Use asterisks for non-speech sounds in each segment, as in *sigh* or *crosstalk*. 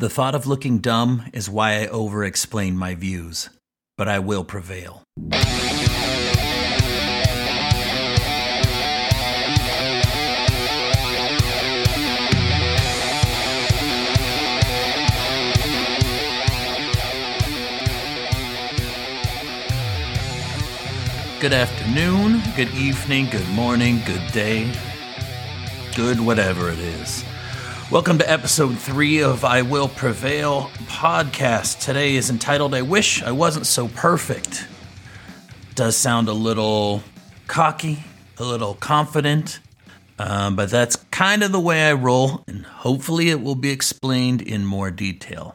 The thought of looking dumb is why I over explain my views, but I will prevail. Good afternoon, good evening, good morning, good day, good whatever it is. Welcome to episode three of I Will Prevail podcast. Today is entitled I Wish I Wasn't So Perfect. Does sound a little cocky, a little confident, um, but that's kind of the way I roll, and hopefully it will be explained in more detail.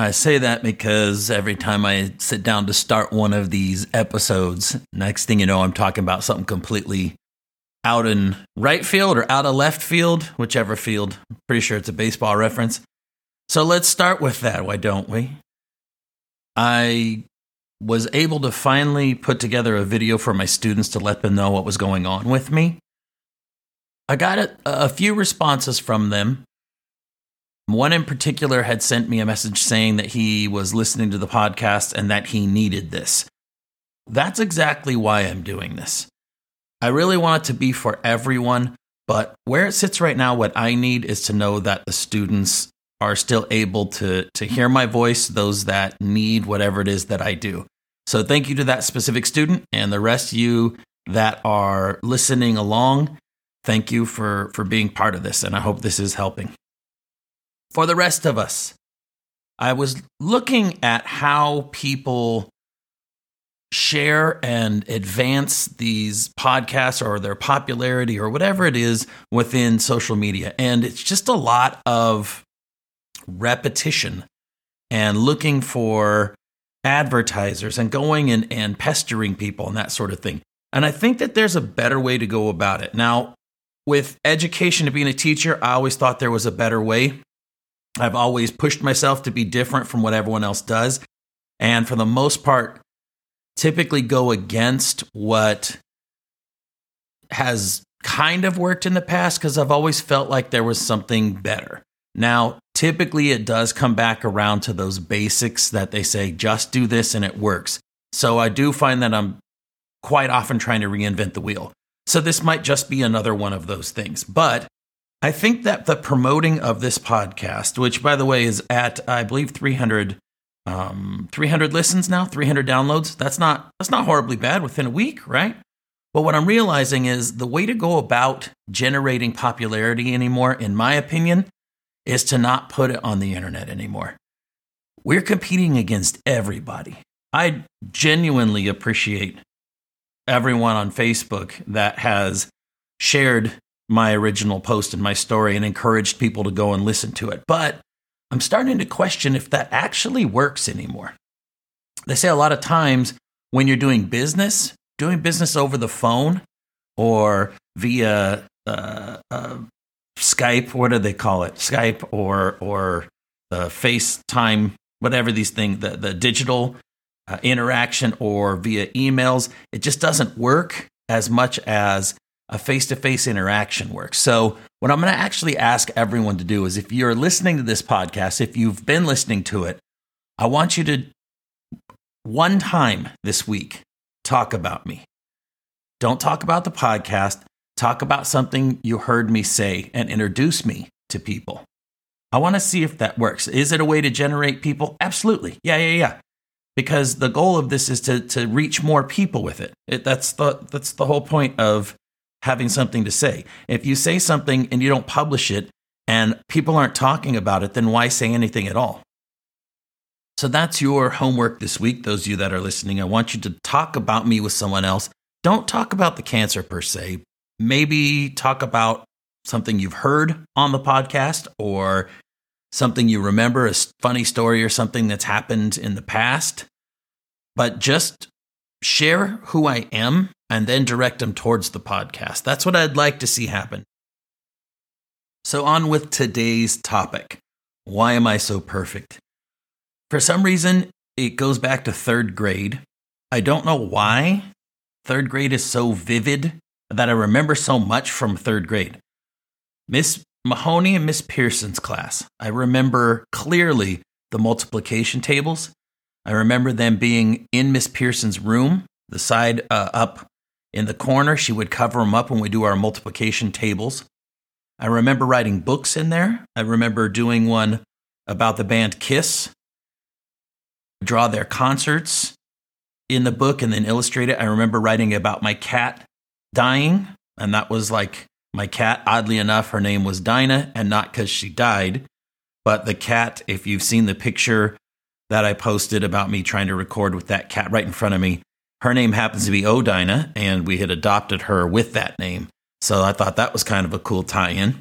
I say that because every time I sit down to start one of these episodes, next thing you know, I'm talking about something completely out in right field or out of left field, whichever field. I'm pretty sure it's a baseball reference. So let's start with that, why don't we? I was able to finally put together a video for my students to let them know what was going on with me. I got a, a few responses from them one in particular had sent me a message saying that he was listening to the podcast and that he needed this. That's exactly why I'm doing this. I really want it to be for everyone, but where it sits right now, what I need is to know that the students are still able to, to hear my voice, those that need whatever it is that I do. So thank you to that specific student and the rest of you that are listening along. Thank you for, for being part of this, and I hope this is helping for the rest of us. I was looking at how people share and advance these podcasts or their popularity or whatever it is within social media. And it's just a lot of repetition and looking for advertisers and going and, and pestering people and that sort of thing. And I think that there's a better way to go about it. Now, with education and being a teacher, I always thought there was a better way. I've always pushed myself to be different from what everyone else does. And for the most part, typically go against what has kind of worked in the past because I've always felt like there was something better. Now, typically it does come back around to those basics that they say, just do this and it works. So I do find that I'm quite often trying to reinvent the wheel. So this might just be another one of those things. But I think that the promoting of this podcast, which by the way is at I believe 300 um, 300 listens now, 300 downloads. That's not that's not horribly bad within a week, right? But what I'm realizing is the way to go about generating popularity anymore, in my opinion, is to not put it on the internet anymore. We're competing against everybody. I genuinely appreciate everyone on Facebook that has shared my original post and my story and encouraged people to go and listen to it. But I'm starting to question if that actually works anymore. They say a lot of times when you're doing business, doing business over the phone or via uh, uh, Skype, what do they call it? Skype or or uh, FaceTime, whatever these things, the, the digital uh, interaction or via emails, it just doesn't work as much as a face to face interaction works. So, what I'm going to actually ask everyone to do is if you're listening to this podcast, if you've been listening to it, I want you to one time this week talk about me. Don't talk about the podcast, talk about something you heard me say and introduce me to people. I want to see if that works. Is it a way to generate people? Absolutely. Yeah, yeah, yeah. Because the goal of this is to to reach more people with it. it that's the that's the whole point of having something to say. If you say something and you don't publish it and people aren't talking about it, then why say anything at all? So that's your homework this week, those of you that are listening. I want you to talk about me with someone else. Don't talk about the cancer per se. Maybe talk about something you've heard on the podcast or something you remember, a funny story or something that's happened in the past. But just share who I am and then direct them towards the podcast. That's what I'd like to see happen. So, on with today's topic Why am I so perfect? For some reason, it goes back to third grade. I don't know why third grade is so vivid that I remember so much from third grade. Miss Mahoney and Miss Pearson's class. I remember clearly the multiplication tables. I remember them being in Miss Pearson's room, the side uh, up in the corner. She would cover them up when we do our multiplication tables. I remember writing books in there. I remember doing one about the band Kiss, draw their concerts in the book and then illustrate it. I remember writing about my cat dying, and that was like my cat. Oddly enough, her name was Dinah, and not because she died, but the cat, if you've seen the picture that I posted about me trying to record with that cat right in front of me, her name happens to be Odina, and we had adopted her with that name. So I thought that was kind of a cool tie in.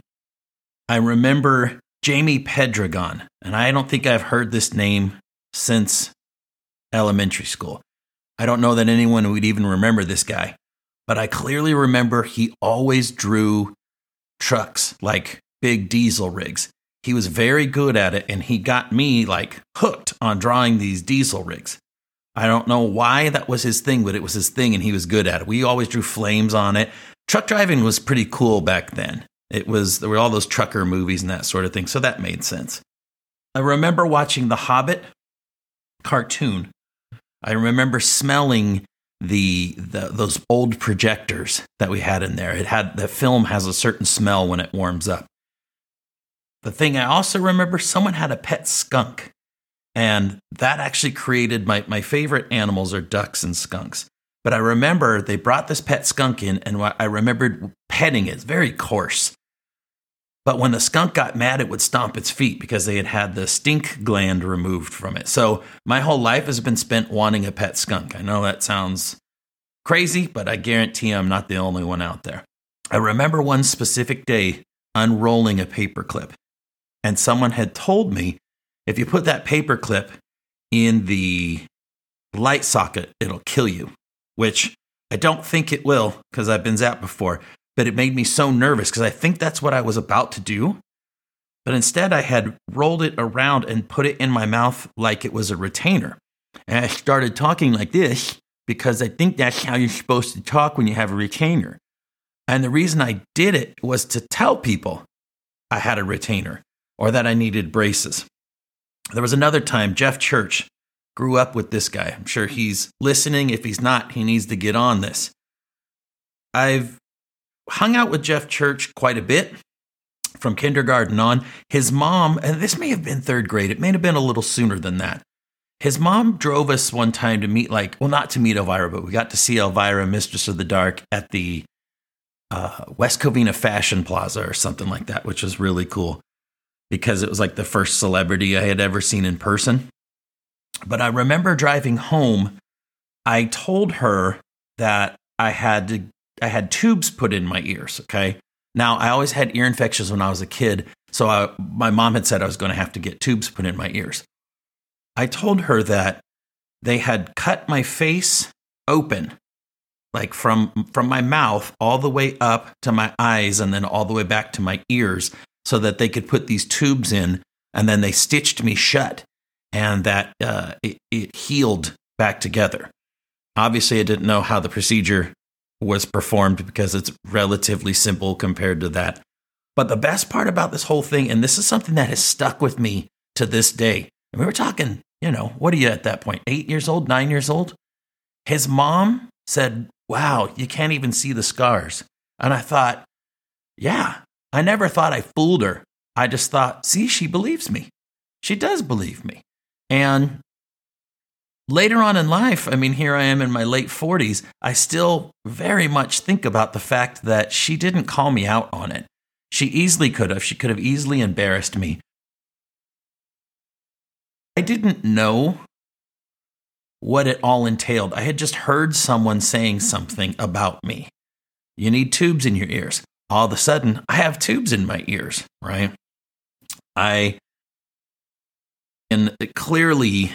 I remember Jamie Pedregon, and I don't think I've heard this name since elementary school. I don't know that anyone would even remember this guy, but I clearly remember he always drew trucks like big diesel rigs. He was very good at it, and he got me like hooked on drawing these diesel rigs. I don't know why that was his thing, but it was his thing, and he was good at it. We always drew flames on it. Truck driving was pretty cool back then. It was there were all those trucker movies and that sort of thing, so that made sense. I remember watching The Hobbit cartoon. I remember smelling the, the those old projectors that we had in there. It had the film has a certain smell when it warms up. The thing I also remember, someone had a pet skunk, and that actually created my my favorite animals are ducks and skunks. But I remember they brought this pet skunk in, and I remembered petting it. Very coarse. But when the skunk got mad, it would stomp its feet because they had had the stink gland removed from it. So my whole life has been spent wanting a pet skunk. I know that sounds crazy, but I guarantee I'm not the only one out there. I remember one specific day unrolling a paperclip, and someone had told me if you put that paperclip in the light socket, it'll kill you, which I don't think it will because I've been zapped before but it made me so nervous because I think that's what I was about to do. But instead, I had rolled it around and put it in my mouth like it was a retainer. And I started talking like this because I think that's how you're supposed to talk when you have a retainer. And the reason I did it was to tell people I had a retainer or that I needed braces. There was another time Jeff Church grew up with this guy. I'm sure he's listening. If he's not, he needs to get on this. I've hung out with Jeff Church quite a bit from kindergarten on. His mom, and this may have been third grade, it may have been a little sooner than that. His mom drove us one time to meet, like, well, not to meet Elvira, but we got to see Elvira, Mistress of the Dark, at the uh, West Covina Fashion Plaza or something like that, which was really cool because it was like the first celebrity I had ever seen in person. But I remember driving home, I told her that I had to I had tubes put in my ears. Okay. Now, I always had ear infections when I was a kid. So I, my mom had said I was going to have to get tubes put in my ears. I told her that they had cut my face open, like from, from my mouth all the way up to my eyes and then all the way back to my ears so that they could put these tubes in and then they stitched me shut and that uh, it, it healed back together. Obviously, I didn't know how the procedure was performed because it's relatively simple compared to that. But the best part about this whole thing, and this is something that has stuck with me to this day, and we were talking, you know, what are you at that point? Eight years old, nine years old? His mom said, Wow, you can't even see the scars. And I thought, Yeah, I never thought I fooled her. I just thought, see, she believes me. She does believe me. And later on in life, I mean, here I am in my late 40s, I still very much think about the fact that she didn't call me out on it. She easily could have. She could have easily embarrassed me. I didn't know what it all entailed. I had just heard someone saying something about me. You need tubes in your ears. All of a sudden, I have tubes in my ears, right? I, and clearly,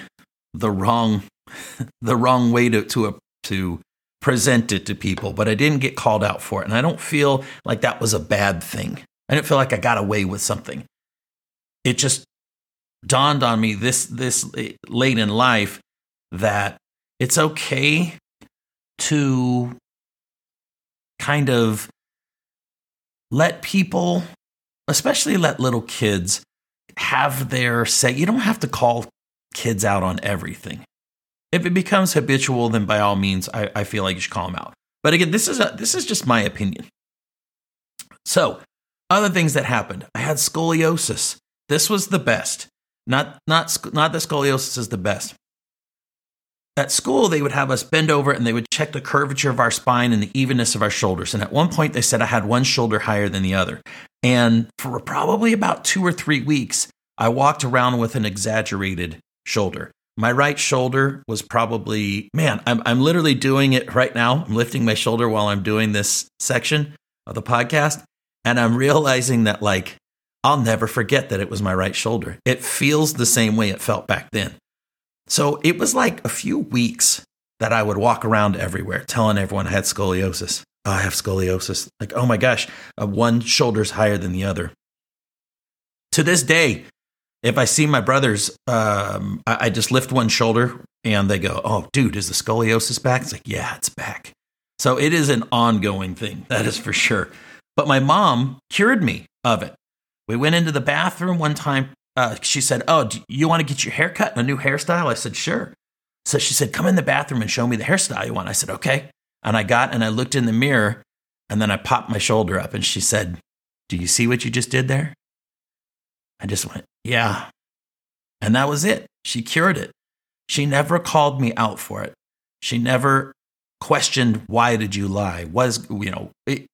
the wrong *laughs* the wrong way to to uh, to present it to people, but I didn't get called out for it, and I don't feel like that was a bad thing. I didn't feel like I got away with something. It just dawned on me this this eh, late in life that it's okay to kind of let people especially let little kids have their say. You don't have to call kids out on everything. If it becomes habitual, then by all means, I, I feel like you should call them out. But again, this is a, this is just my opinion. So, other things that happened. I had scoliosis. This was the best. Not not not that scoliosis is the best. At school, they would have us bend over and they would check the curvature of our spine and the evenness of our shoulders. And at one point, they said I had one shoulder higher than the other. And for probably about two or three weeks, I walked around with an exaggerated shoulder. My right shoulder was probably, man, I'm, I'm literally doing it right now. I'm lifting my shoulder while I'm doing this section of the podcast. And I'm realizing that, like, I'll never forget that it was my right shoulder. It feels the same way it felt back then. So it was like a few weeks that I would walk around everywhere telling everyone I had scoliosis. Oh, I have scoliosis. Like, oh my gosh, uh, one shoulder's higher than the other. To this day, if I see my brothers, um, I, I just lift one shoulder and they go, Oh, dude, is the scoliosis back? It's like, Yeah, it's back. So it is an ongoing thing, that is for sure. But my mom cured me of it. We went into the bathroom one time uh, she said, Oh, do you want to get your hair cut and a new hairstyle? I said, Sure. So she said, Come in the bathroom and show me the hairstyle you want. I said, Okay. And I got and I looked in the mirror and then I popped my shoulder up and she said, Do you see what you just did there? I just went, Yeah. And that was it. She cured it. She never called me out for it. She never questioned, Why did you lie? Was, you know, it,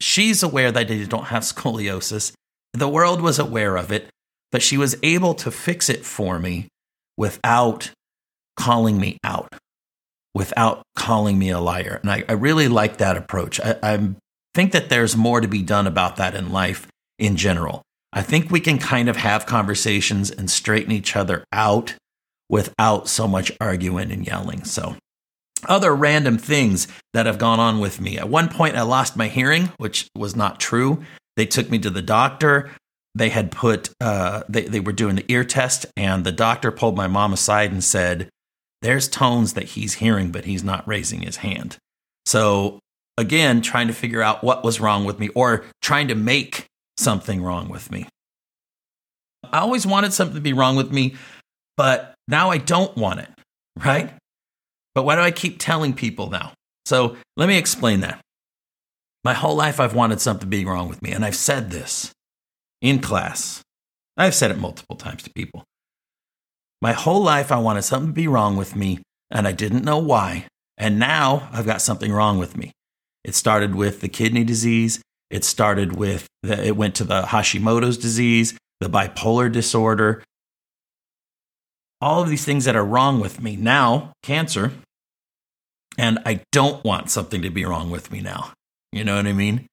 she's aware that I don't have scoliosis. The world was aware of it but she was able to fix it for me without calling me out, without calling me a liar. And I, I really like that approach. I, I think that there's more to be done about that in life in general. I think we can kind of have conversations and straighten each other out without so much arguing and yelling. So, other random things that have gone on with me. At one point, I lost my hearing, which was not true. They took me to the doctor they had put uh, they, they were doing the ear test and the doctor pulled my mom aside and said there's tones that he's hearing but he's not raising his hand. So again trying to figure out what was wrong with me or trying to make something wrong with me. I always wanted something to be wrong with me but now i don't want it right? But why do i keep telling people now? So let me explain that. My whole life i've wanted something to be wrong with me and i've said this in class. I've said it multiple times to people. My whole life, I wanted something to be wrong with me, and I didn't know why. And now I've got something wrong with me. It started with the kidney disease. It started with, the, it went to the Hashimoto's disease, the bipolar disorder, all of these things that are wrong with me. Now, cancer. And I don't want something to be wrong with me now. You know what I mean?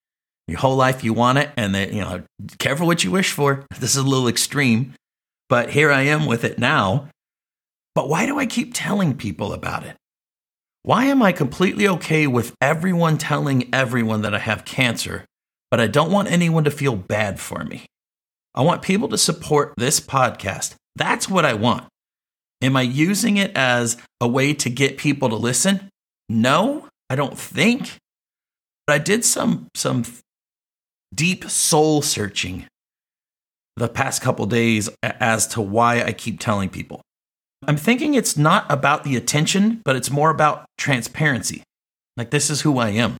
Your whole life you want it and that you know careful what you wish for. *laughs* This is a little extreme but here i am with it now. But why do i keep telling people about it? Why am i completely okay with everyone telling everyone that i have cancer but i don't want anyone to feel bad for me? I want people to support this podcast. That's what i want. Am i using it as a way to get people to listen? No i don't think. But I did some some deep soul searching the past couple days as to why I keep telling people. I'm thinking it's not about the attention, but it's more about transparency. Like, this is who I am.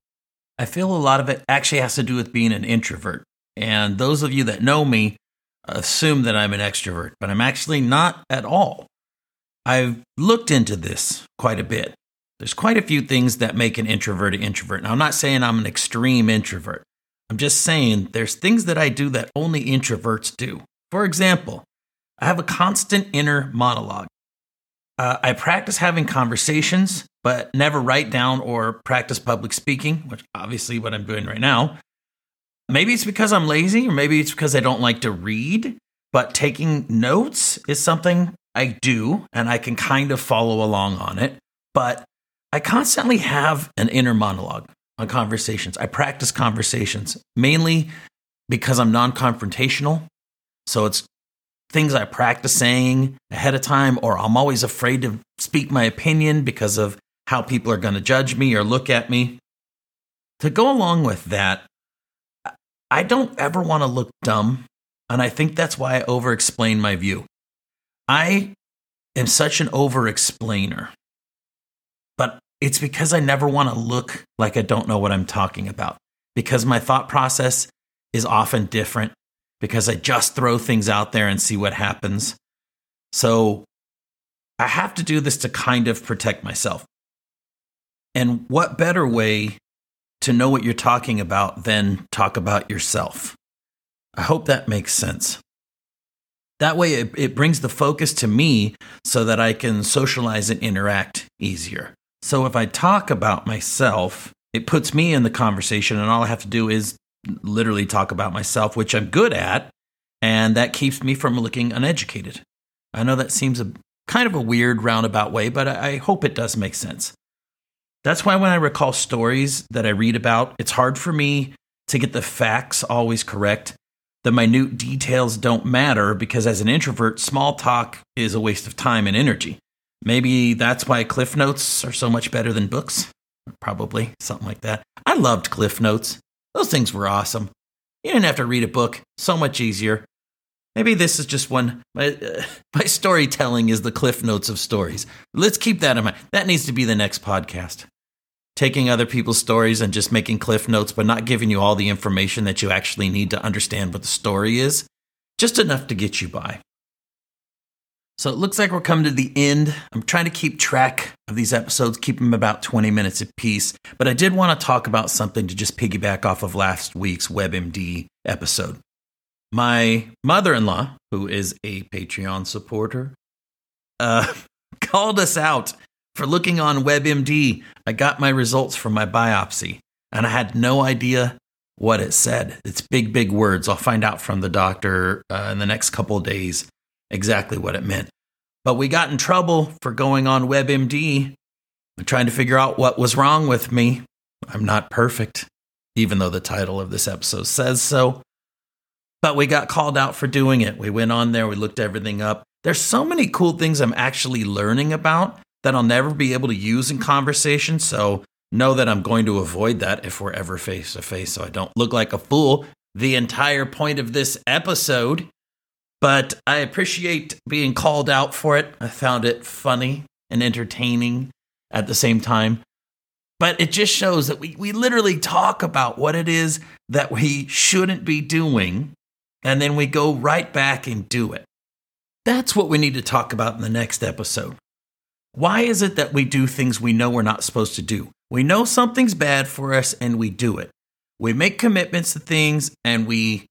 I feel a lot of it actually has to do with being an introvert. And those of you that know me assume that I'm an extrovert, but I'm actually not at all. I've looked into this quite a bit. There's quite a few things that make an introvert an introvert. Now, I'm not saying I'm an extreme introvert. I'm just saying there's things that I do that only introverts do. For example, I have a constant inner monologue. Uh, I practice having conversations, but never write down or practice public speaking, which obviously what I'm doing right now. Maybe it's because I'm lazy, or maybe it's because I don't like to read, but taking notes is something I do, and I can kind of follow along on it. But I constantly have an inner monologue on conversations. I practice conversations mainly because I'm non confrontational. So it's things I practice saying ahead of time, or I'm always afraid to speak my opinion because of how people are going to judge me or look at me. To go along with that, I don't ever want to look dumb. And I think that's why I over explain my view. I am such an over explainer, it's because I never want to look like I don't know what I'm talking about because my thought process is often different because I just throw things out there and see what happens. So I have to do this to kind of protect myself. And what better way to know what you're talking about than talk about yourself? I hope that makes sense. That way, it, it brings the focus to me so that I can socialize and interact easier. So if I talk about myself, it puts me in the conversation, and all I have to do is literally talk about myself, which I'm good at, and that keeps me from looking uneducated. I know that seems a kind of a weird roundabout way, but I hope it does make sense. That's why when I recall stories that I read about, it's hard for me to get the facts always correct. The minute details don't matter because as an introvert, small talk is a waste of time and energy. Maybe that's why Cliff Notes are so much better than books. Probably something like that. I loved Cliff Notes. Those things were awesome. You didn't have to read a book, so much easier. Maybe this is just one. My, uh, *laughs* my storytelling is the cliff notes of stories. Let's keep that in mind. That needs to be the next podcast. Taking other people's stories and just making cliff notes, but not giving you all the information that you actually need to understand what the story is. Just enough to get you by. So it looks like we're coming to the end. I'm trying to keep track of these episodes, keep them about 20 minutes apiece. But I did want to talk about something to just piggyback off of last week's WebMD episode. My mother in law, who is a Patreon supporter, uh, *laughs* called us out for looking on WebMD. I got my results from my biopsy, and I had no idea what it said. It's big, big words. I'll find out from the doctor uh, in the next couple days exactly what it meant. But we got in trouble for going on WebMD trying to figure out what was wrong with me. I'm not perfect, even though the title of this episode says so. But we got called out for doing it. We went on there, we looked everything up. There's so many cool things I'm actually learning about that I'll never be able to use in conversation. So know that I'm going to avoid that if we're ever face to face so I don't look like a fool. The entire point of this episode but I appreciate being called out for it. I found it funny and entertaining at the same time. But it just shows that we, we literally talk about what it is that we shouldn't be doing, and then we go right back and do it. That's what we need to talk about in the next episode. Why is it that we do things we know we're not supposed to do? We know something's bad for us and we do it. We make commitments to things and we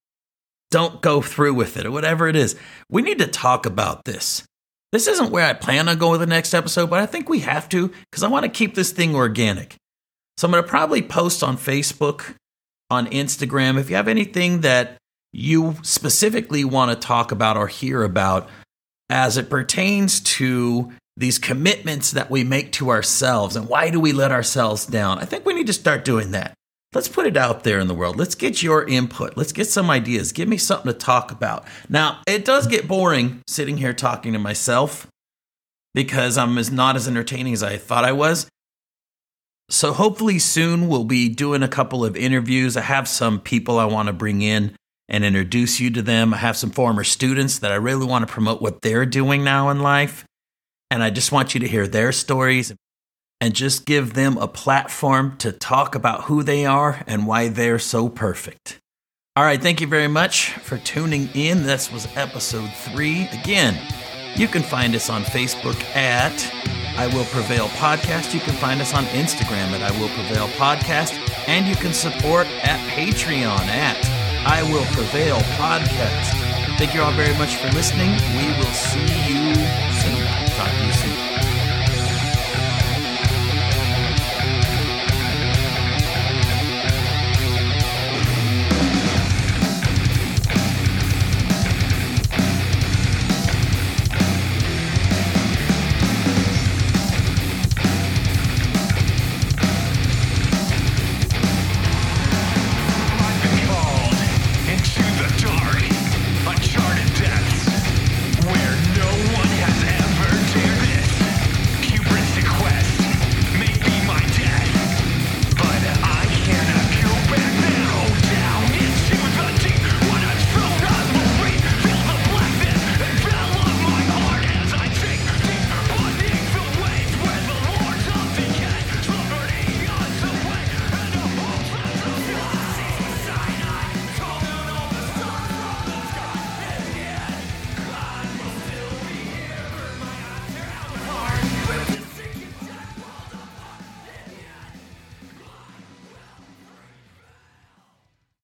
don't go through with it or whatever it is. We need to talk about this. This isn't where I plan on going with the next episode, but I think we have to because I want to keep this thing organic. So I'm going to probably post on Facebook, on Instagram. If you have anything that you specifically want to talk about or hear about as it pertains to these commitments that we make to ourselves and why do we let ourselves down, I think we need to start doing that. Let's put it out there in the world. Let's get your input. Let's get some ideas. Give me something to talk about. Now, it does get boring sitting here talking to myself because I'm as not as entertaining as I thought I was. So hopefully soon we'll be doing a couple of interviews. I have some people I want to bring in and introduce you to them. I have some former students that I really want to promote what they're doing now in life. And I just want you to hear their stories and just give them a platform to talk about who they are and why they're so perfect. All right, thank you very much for tuning in. This was episode three. Again, you can find us on Facebook at I Will Prevail Podcast. You can find us on Instagram at I Will Prevail Podcast. And you can support at Patreon at I Will Prevail Podcast. Thank you all very much for listening. We will see you soon. Talk to you soon.